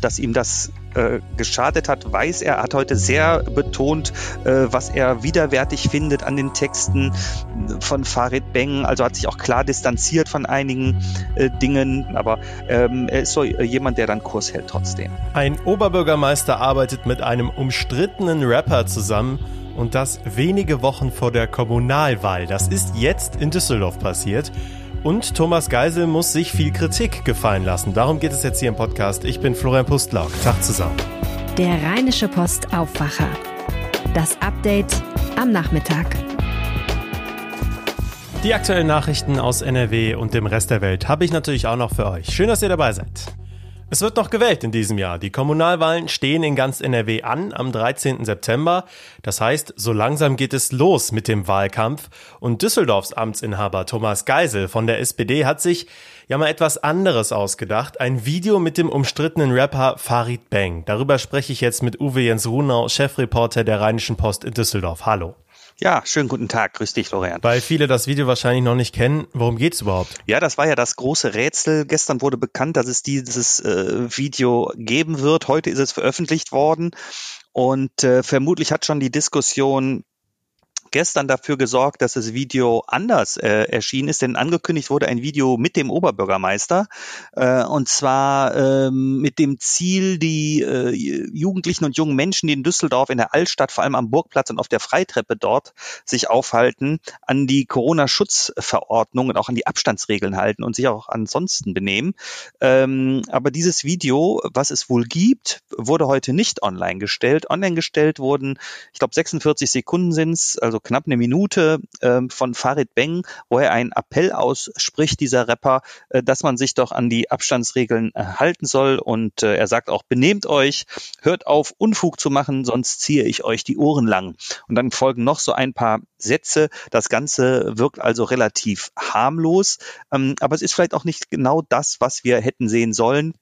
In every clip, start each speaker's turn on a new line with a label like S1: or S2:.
S1: dass ihm das äh, geschadet hat, weiß er. Hat heute sehr betont, äh, was er widerwärtig findet an den Texten von Farid Beng. Also hat sich auch klar distanziert von einigen äh, Dingen. Aber ähm, er ist so jemand, der dann Kurs hält trotzdem.
S2: Ein Oberbürgermeister arbeitet mit einem umstrittenen Rapper zusammen. Und das wenige Wochen vor der Kommunalwahl. Das ist jetzt in Düsseldorf passiert. Und Thomas Geisel muss sich viel Kritik gefallen lassen. Darum geht es jetzt hier im Podcast. Ich bin Florian Pustlauk. Tag zusammen.
S3: Der Rheinische Post Aufwacher. Das Update am Nachmittag.
S2: Die aktuellen Nachrichten aus NRW und dem Rest der Welt habe ich natürlich auch noch für euch. Schön, dass ihr dabei seid. Es wird noch gewählt in diesem Jahr. Die Kommunalwahlen stehen in ganz NRW an am 13. September. Das heißt, so langsam geht es los mit dem Wahlkampf. Und Düsseldorfs Amtsinhaber Thomas Geisel von der SPD hat sich ja mal etwas anderes ausgedacht. Ein Video mit dem umstrittenen Rapper Farid Bang. Darüber spreche ich jetzt mit Uwe Jens Runau, Chefreporter der Rheinischen Post in Düsseldorf. Hallo.
S1: Ja, schönen guten Tag. Grüß dich, Florian.
S2: Weil viele das Video wahrscheinlich noch nicht kennen. Worum geht's überhaupt?
S1: Ja, das war ja das große Rätsel. Gestern wurde bekannt, dass es dieses äh, Video geben wird. Heute ist es veröffentlicht worden. Und äh, vermutlich hat schon die Diskussion gestern dafür gesorgt, dass das Video anders äh, erschienen ist, denn angekündigt wurde ein Video mit dem Oberbürgermeister äh, und zwar ähm, mit dem Ziel, die äh, Jugendlichen und jungen Menschen, die in Düsseldorf in der Altstadt, vor allem am Burgplatz und auf der Freitreppe dort sich aufhalten, an die Corona-Schutzverordnung und auch an die Abstandsregeln halten und sich auch ansonsten benehmen. Ähm, aber dieses Video, was es wohl gibt, wurde heute nicht online gestellt. Online gestellt wurden, ich glaube, 46 Sekunden sind es, also knapp eine Minute äh, von Farid Beng, wo er einen Appell ausspricht, dieser Rapper, äh, dass man sich doch an die Abstandsregeln äh, halten soll. Und äh, er sagt auch, benehmt euch, hört auf, Unfug zu machen, sonst ziehe ich euch die Ohren lang. Und dann folgen noch so ein paar Sätze. Das Ganze wirkt also relativ harmlos, ähm, aber es ist vielleicht auch nicht genau das, was wir hätten sehen sollen.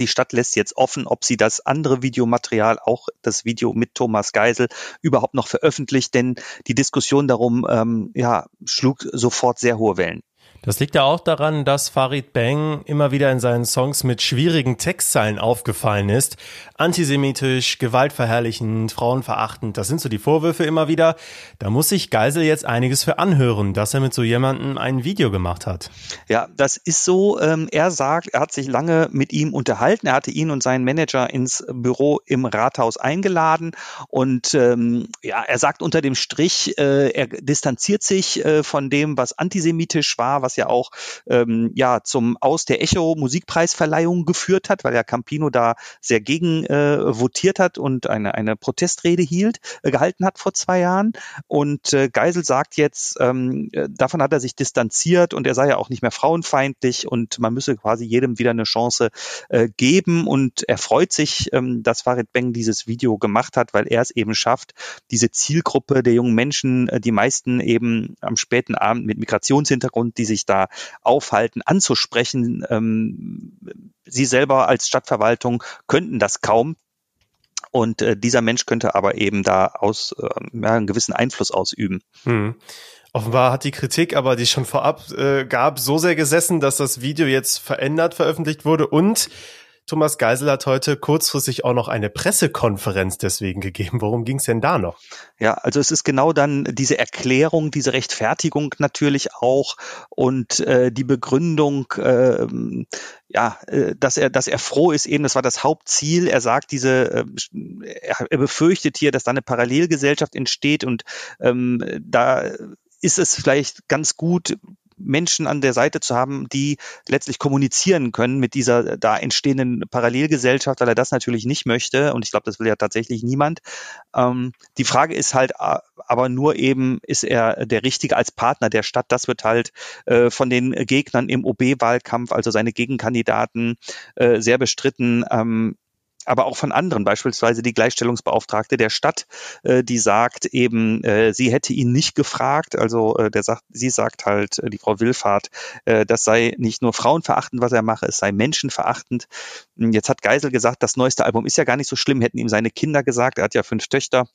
S1: Die Stadt lässt jetzt offen, ob sie das andere Videomaterial, auch das Video mit Thomas Geisel, überhaupt noch veröffentlicht, denn die Diskussion darum ähm, ja, schlug sofort sehr hohe Wellen.
S2: Das liegt ja auch daran, dass Farid Bang immer wieder in seinen Songs mit schwierigen Textzeilen aufgefallen ist. Antisemitisch, gewaltverherrlichend, frauenverachtend, das sind so die Vorwürfe immer wieder. Da muss sich Geisel jetzt einiges für anhören, dass er mit so jemandem ein Video gemacht hat.
S1: Ja, das ist so. Ähm, er sagt, er hat sich lange mit ihm unterhalten. Er hatte ihn und seinen Manager ins Büro im Rathaus eingeladen und ähm, ja, er sagt unter dem Strich, äh, er distanziert sich äh, von dem, was antisemitisch war, was ja auch ähm, ja zum Aus der Echo Musikpreisverleihung geführt hat, weil ja Campino da sehr gegen äh, votiert hat und eine eine Protestrede hielt äh, gehalten hat vor zwei Jahren. Und äh, Geisel sagt jetzt ähm, äh, davon hat er sich distanziert und er sei ja auch nicht mehr frauenfeindlich und man müsse quasi jedem wieder eine Chance äh, geben. Und er freut sich, ähm, dass Farid Beng dieses Video gemacht hat, weil er es eben schafft, diese Zielgruppe der jungen Menschen, äh, die meisten eben am späten Abend mit Migrationshintergrund, die sich sich da aufhalten, anzusprechen. Ähm, Sie selber als Stadtverwaltung könnten das kaum. Und äh, dieser Mensch könnte aber eben da aus, äh, ja, einen gewissen Einfluss ausüben. Hm.
S2: Offenbar hat die Kritik aber, die schon vorab äh, gab, so sehr gesessen, dass das Video jetzt verändert veröffentlicht wurde und Thomas Geisel hat heute kurzfristig auch noch eine Pressekonferenz deswegen gegeben. Worum ging es denn da noch?
S1: Ja, also es ist genau dann diese Erklärung, diese Rechtfertigung natürlich auch und äh, die Begründung, äh, ja, dass er, dass er froh ist, eben, das war das Hauptziel. Er sagt, diese, äh, er befürchtet hier, dass da eine Parallelgesellschaft entsteht und ähm, da ist es vielleicht ganz gut, Menschen an der Seite zu haben, die letztlich kommunizieren können mit dieser da entstehenden Parallelgesellschaft, weil er das natürlich nicht möchte. Und ich glaube, das will ja tatsächlich niemand. Ähm, die Frage ist halt aber nur eben, ist er der Richtige als Partner der Stadt? Das wird halt äh, von den Gegnern im OB-Wahlkampf, also seine Gegenkandidaten, äh, sehr bestritten. Ähm, aber auch von anderen, beispielsweise die Gleichstellungsbeauftragte der Stadt, äh, die sagt eben, äh, sie hätte ihn nicht gefragt. Also äh, der sagt, sie sagt halt, äh, die Frau Willfahrt, äh, das sei nicht nur frauenverachtend, was er mache, es sei menschenverachtend. Jetzt hat Geisel gesagt, das neueste Album ist ja gar nicht so schlimm, hätten ihm seine Kinder gesagt, er hat ja fünf Töchter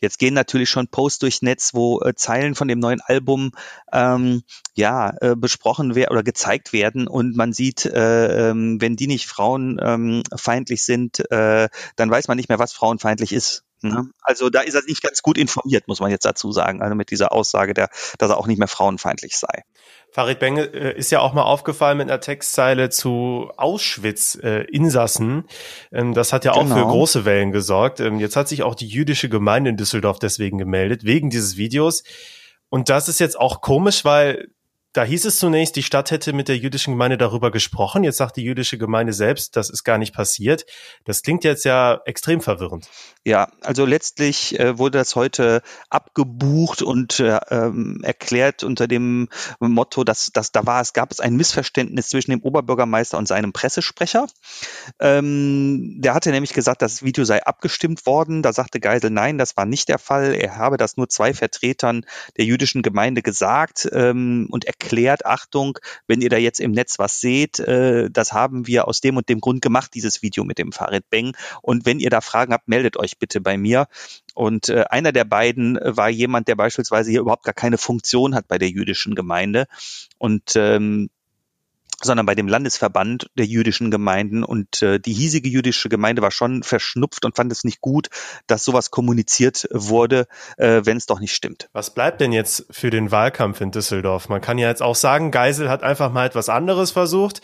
S1: Jetzt gehen natürlich schon Posts durchs Netz, wo äh, Zeilen von dem neuen Album ähm, ja äh, besprochen werden oder gezeigt werden und man sieht, äh, ähm, wenn die nicht frauenfeindlich ähm, sind, äh, dann weiß man nicht mehr, was frauenfeindlich ist. Ne? Also da ist er nicht ganz gut informiert, muss man jetzt dazu sagen, also mit dieser Aussage, der, dass er auch nicht mehr frauenfeindlich sei.
S2: Farid Benge äh, ist ja auch mal aufgefallen mit einer Textzeile zu Auschwitz-Insassen. Ähm, das hat ja auch genau. für große Wellen gesorgt. Ähm, jetzt hat sich auch die jüdische Gemeinde in Düsseldorf deswegen gemeldet, wegen dieses Videos. Und das ist jetzt auch komisch, weil da hieß es zunächst, die Stadt hätte mit der jüdischen Gemeinde darüber gesprochen. Jetzt sagt die jüdische Gemeinde selbst, das ist gar nicht passiert. Das klingt jetzt ja extrem verwirrend.
S1: Ja, also letztlich äh, wurde das heute abgebucht und äh, ähm, erklärt unter dem Motto, dass, dass da war es, gab es ein Missverständnis zwischen dem Oberbürgermeister und seinem Pressesprecher. Ähm, der hatte nämlich gesagt, das Video sei abgestimmt worden. Da sagte Geisel, nein, das war nicht der Fall. Er habe das nur zwei Vertretern der jüdischen Gemeinde gesagt ähm, und er erklärt, Achtung, wenn ihr da jetzt im Netz was seht, äh, das haben wir aus dem und dem Grund gemacht, dieses Video mit dem Farid Beng. Und wenn ihr da Fragen habt, meldet euch bitte bei mir. Und äh, einer der beiden war jemand, der beispielsweise hier überhaupt gar keine Funktion hat bei der jüdischen Gemeinde. Und ähm, sondern bei dem Landesverband der jüdischen Gemeinden. Und äh, die hiesige jüdische Gemeinde war schon verschnupft und fand es nicht gut, dass sowas kommuniziert wurde, äh, wenn es doch nicht stimmt.
S2: Was bleibt denn jetzt für den Wahlkampf in Düsseldorf? Man kann ja jetzt auch sagen, Geisel hat einfach mal etwas anderes versucht.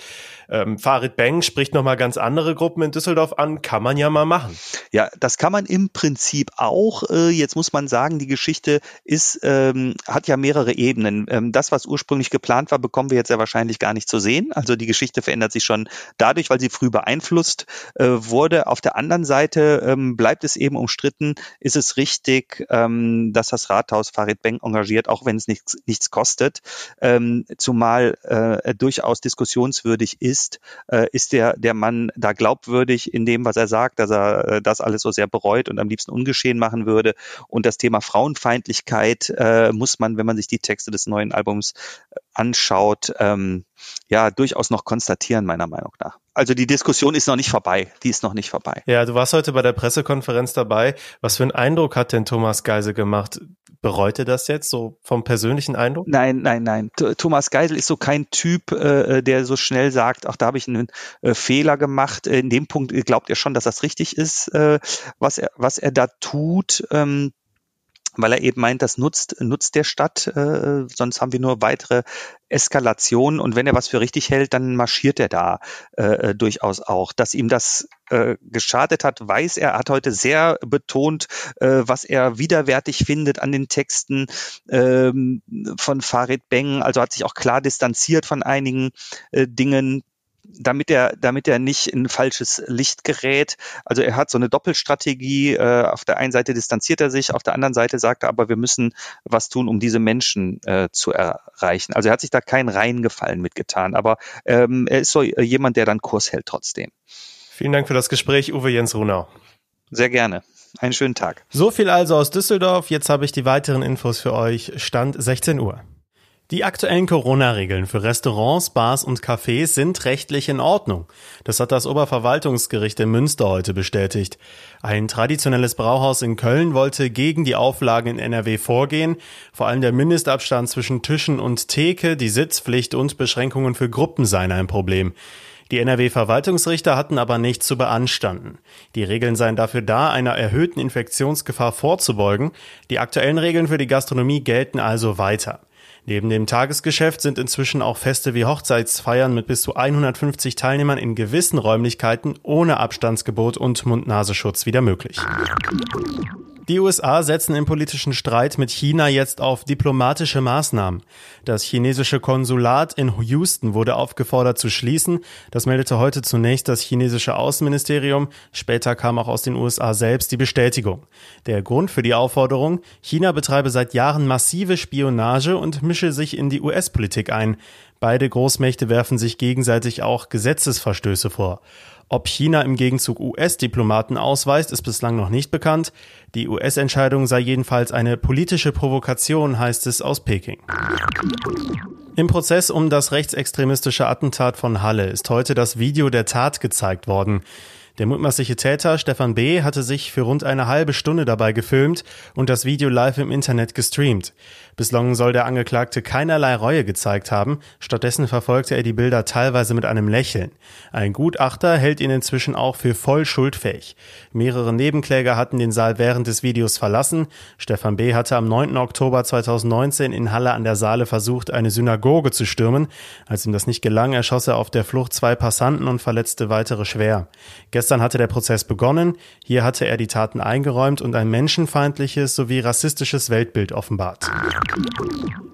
S2: Ähm, Farid Beng spricht nochmal ganz andere Gruppen in Düsseldorf an. Kann man ja mal machen.
S1: Ja, das kann man im Prinzip auch. Äh, jetzt muss man sagen, die Geschichte ist, ähm, hat ja mehrere Ebenen. Ähm, das, was ursprünglich geplant war, bekommen wir jetzt ja wahrscheinlich gar nicht zu sehen. Also die Geschichte verändert sich schon dadurch, weil sie früh beeinflusst äh, wurde. Auf der anderen Seite ähm, bleibt es eben umstritten, ist es richtig, ähm, dass das Rathaus Farid Beng engagiert, auch wenn es nichts, nichts kostet, ähm, zumal äh, durchaus diskussionswürdig ist ist, äh, ist der, der Mann da glaubwürdig in dem, was er sagt, dass er äh, das alles so sehr bereut und am liebsten ungeschehen machen würde. Und das Thema Frauenfeindlichkeit äh, muss man, wenn man sich die Texte des neuen Albums äh, anschaut, ähm, ja, durchaus noch konstatieren, meiner Meinung nach. Also die Diskussion ist noch nicht vorbei. Die ist noch nicht vorbei.
S2: Ja, du warst heute bei der Pressekonferenz dabei. Was für einen Eindruck hat denn Thomas Geisel gemacht? Bereut er das jetzt so vom persönlichen Eindruck?
S1: Nein, nein, nein. Thomas Geisel ist so kein Typ, äh, der so schnell sagt, ach, da habe ich einen äh, Fehler gemacht. In dem Punkt glaubt er schon, dass das richtig ist, äh, was er, was er da tut. Ähm, weil er eben meint, das nutzt, nutzt der Stadt, äh, sonst haben wir nur weitere Eskalationen und wenn er was für richtig hält, dann marschiert er da äh, durchaus auch. Dass ihm das äh, geschadet hat, weiß er. Er hat heute sehr betont, äh, was er widerwärtig findet an den Texten ähm, von Farid Beng. Also hat sich auch klar distanziert von einigen äh, Dingen, damit er, damit er nicht in falsches Licht gerät. Also er hat so eine Doppelstrategie. Äh, auf der einen Seite distanziert er sich, auf der anderen Seite sagt er aber, wir müssen was tun, um diese Menschen äh, zu erreichen. Also er hat sich da keinen Reingefallen mitgetan, aber ähm, er ist so jemand, der dann Kurs hält trotzdem.
S2: Vielen Dank für das Gespräch, Uwe Jens Runau.
S1: Sehr gerne. Einen schönen Tag.
S2: So viel also aus Düsseldorf. Jetzt habe ich die weiteren Infos für euch. Stand 16 Uhr. Die aktuellen Corona-Regeln für Restaurants, Bars und Cafés sind rechtlich in Ordnung. Das hat das Oberverwaltungsgericht in Münster heute bestätigt. Ein traditionelles Brauhaus in Köln wollte gegen die Auflagen in NRW vorgehen. Vor allem der Mindestabstand zwischen Tischen und Theke, die Sitzpflicht und Beschränkungen für Gruppen seien ein Problem. Die NRW-Verwaltungsrichter hatten aber nichts zu beanstanden. Die Regeln seien dafür da, einer erhöhten Infektionsgefahr vorzubeugen. Die aktuellen Regeln für die Gastronomie gelten also weiter. Neben dem Tagesgeschäft sind inzwischen auch Feste wie Hochzeitsfeiern mit bis zu 150 Teilnehmern in gewissen Räumlichkeiten ohne Abstandsgebot und Mund-Nasenschutz wieder möglich. Die USA setzen im politischen Streit mit China jetzt auf diplomatische Maßnahmen. Das chinesische Konsulat in Houston wurde aufgefordert zu schließen. Das meldete heute zunächst das chinesische Außenministerium. Später kam auch aus den USA selbst die Bestätigung. Der Grund für die Aufforderung? China betreibe seit Jahren massive Spionage und mische sich in die US-Politik ein. Beide Großmächte werfen sich gegenseitig auch Gesetzesverstöße vor. Ob China im Gegenzug US-Diplomaten ausweist, ist bislang noch nicht bekannt. Die US-Entscheidung sei jedenfalls eine politische Provokation, heißt es aus Peking. Im Prozess um das rechtsextremistische Attentat von Halle ist heute das Video der Tat gezeigt worden. Der mutmaßliche Täter, Stefan B., hatte sich für rund eine halbe Stunde dabei gefilmt und das Video live im Internet gestreamt. Bislang soll der Angeklagte keinerlei Reue gezeigt haben, stattdessen verfolgte er die Bilder teilweise mit einem Lächeln. Ein Gutachter hält ihn inzwischen auch für voll schuldfähig. Mehrere Nebenkläger hatten den Saal während des Videos verlassen. Stefan B. hatte am 9. Oktober 2019 in Halle an der Saale versucht, eine Synagoge zu stürmen. Als ihm das nicht gelang, erschoss er auf der Flucht zwei Passanten und verletzte weitere schwer. Hatte der Prozess begonnen. Hier hatte er die Taten eingeräumt und ein menschenfeindliches sowie rassistisches Weltbild offenbart.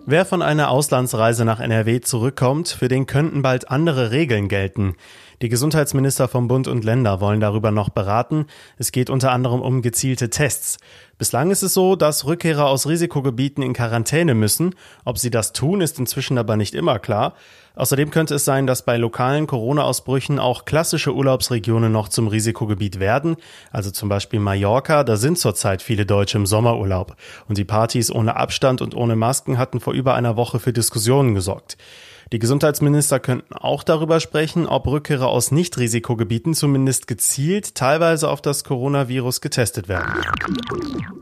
S2: Wer von einer Auslandsreise nach NRW zurückkommt, für den könnten bald andere Regeln gelten. Die Gesundheitsminister vom Bund und Länder wollen darüber noch beraten. Es geht unter anderem um gezielte Tests. Bislang ist es so, dass Rückkehrer aus Risikogebieten in Quarantäne müssen. Ob sie das tun, ist inzwischen aber nicht immer klar. Außerdem könnte es sein, dass bei lokalen Corona-Ausbrüchen auch klassische Urlaubsregionen noch zum Risikogebiet werden. Also zum Beispiel Mallorca, da sind zurzeit viele Deutsche im Sommerurlaub. Und die Partys ohne Abstand und ohne Masken hatten vor über einer Woche für Diskussionen gesorgt. Die Gesundheitsminister könnten auch darüber sprechen, ob Rückkehrer aus Nicht-Risikogebieten zumindest gezielt teilweise auf das Coronavirus getestet werden.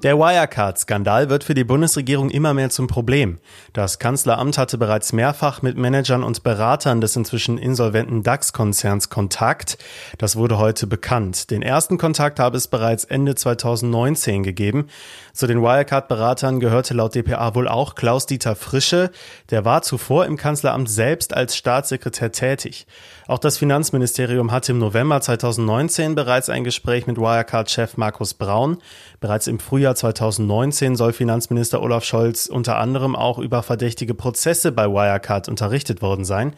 S2: Der Wirecard-Skandal wird für die Bundesregierung immer mehr zum Problem. Das Kanzleramt hatte bereits mehrfach mit Managern und Beratern des inzwischen insolventen DAX-Konzerns Kontakt. Das wurde heute bekannt. Den ersten Kontakt habe es bereits Ende 2019 gegeben. Zu den Wirecard-Beratern gehörte laut dpa wohl auch Klaus-Dieter Frische. Der war zuvor im Kanzleramt selbst als Staatssekretär tätig. Auch das Finanzministerium hatte im November 2019 bereits ein Gespräch mit Wirecard-Chef Markus Braun. Bereits im Frühjahr 2019 soll Finanzminister Olaf Scholz unter anderem auch über verdächtige Prozesse bei Wirecard unterrichtet worden sein.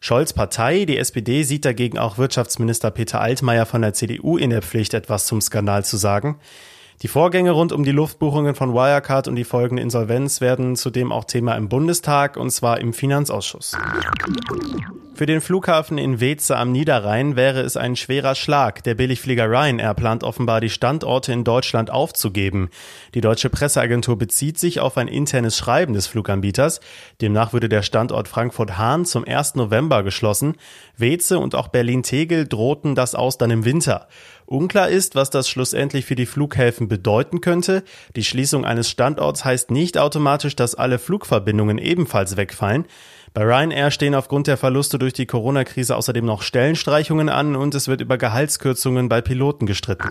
S2: Scholz Partei, die SPD, sieht dagegen auch Wirtschaftsminister Peter Altmaier von der CDU in der Pflicht, etwas zum Skandal zu sagen. Die Vorgänge rund um die Luftbuchungen von Wirecard und die folgende Insolvenz werden zudem auch Thema im Bundestag und zwar im Finanzausschuss. Für den Flughafen in Weze am Niederrhein wäre es ein schwerer Schlag. Der Billigflieger Ryanair plant offenbar, die Standorte in Deutschland aufzugeben. Die deutsche Presseagentur bezieht sich auf ein internes Schreiben des Fluganbieters. Demnach würde der Standort Frankfurt-Hahn zum 1. November geschlossen. Weze und auch Berlin-Tegel drohten das aus dann im Winter. Unklar ist, was das schlussendlich für die Flughäfen bedeuten könnte. Die Schließung eines Standorts heißt nicht automatisch, dass alle Flugverbindungen ebenfalls wegfallen. Bei Ryanair stehen aufgrund der Verluste durch die Corona-Krise außerdem noch Stellenstreichungen an und es wird über Gehaltskürzungen bei Piloten gestritten.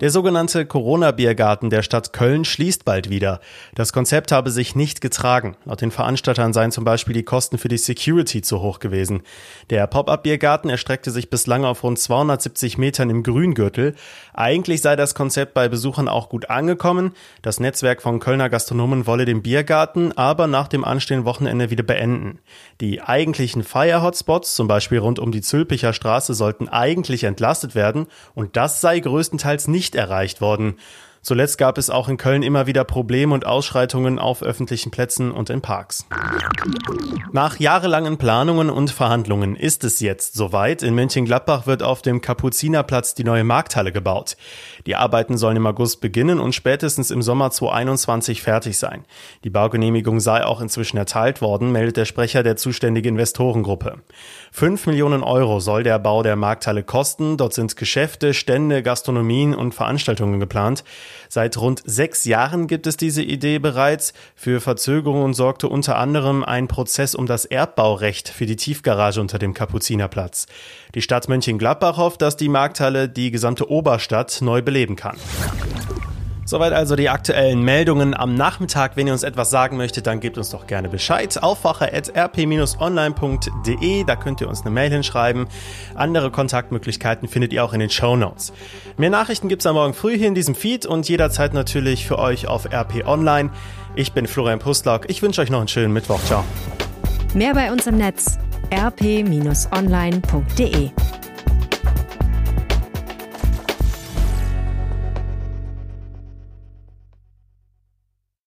S2: Der sogenannte Corona-Biergarten der Stadt Köln schließt bald wieder. Das Konzept habe sich nicht getragen. Laut den Veranstaltern seien zum Beispiel die Kosten für die Security zu hoch gewesen. Der Pop-up-Biergarten erstreckte sich bislang auf rund 270 Metern im Grüngürtel. Eigentlich sei das Konzept bei Besuchern auch gut angekommen. Das Netzwerk von Kölner Gastronomen wolle den Biergarten aber nach dem anstehenden Wochenende wieder beenden. Die eigentlichen Fire-Hotspots, zum Beispiel rund um die Zülpicher Straße, sollten eigentlich entlastet werden und das sei größtenteils nicht erreicht worden. Zuletzt gab es auch in Köln immer wieder Probleme und Ausschreitungen auf öffentlichen Plätzen und in Parks. Nach jahrelangen Planungen und Verhandlungen ist es jetzt soweit. In Mönchengladbach wird auf dem Kapuzinerplatz die neue Markthalle gebaut. Die Arbeiten sollen im August beginnen und spätestens im Sommer 2021 fertig sein. Die Baugenehmigung sei auch inzwischen erteilt worden, meldet der Sprecher der zuständigen Investorengruppe. Fünf Millionen Euro soll der Bau der Markthalle kosten. Dort sind Geschäfte, Stände, Gastronomien und Veranstaltungen geplant. Seit rund sechs Jahren gibt es diese Idee bereits. Für Verzögerungen sorgte unter anderem ein Prozess um das Erbbaurecht für die Tiefgarage unter dem Kapuzinerplatz. Die Stadt Mönchengladbach hofft, dass die Markthalle die gesamte Oberstadt neu beleben kann. Soweit also die aktuellen Meldungen am Nachmittag. Wenn ihr uns etwas sagen möchtet, dann gebt uns doch gerne Bescheid. Aufwacher.rp-online.de, da könnt ihr uns eine Mail hinschreiben. Andere Kontaktmöglichkeiten findet ihr auch in den Show Notes. Mehr Nachrichten gibt's am Morgen früh hier in diesem Feed und jederzeit natürlich für euch auf RP Online. Ich bin Florian Pustlauk. Ich wünsche euch noch einen schönen Mittwoch. Ciao.
S3: Mehr bei uns im Netz rp-online.de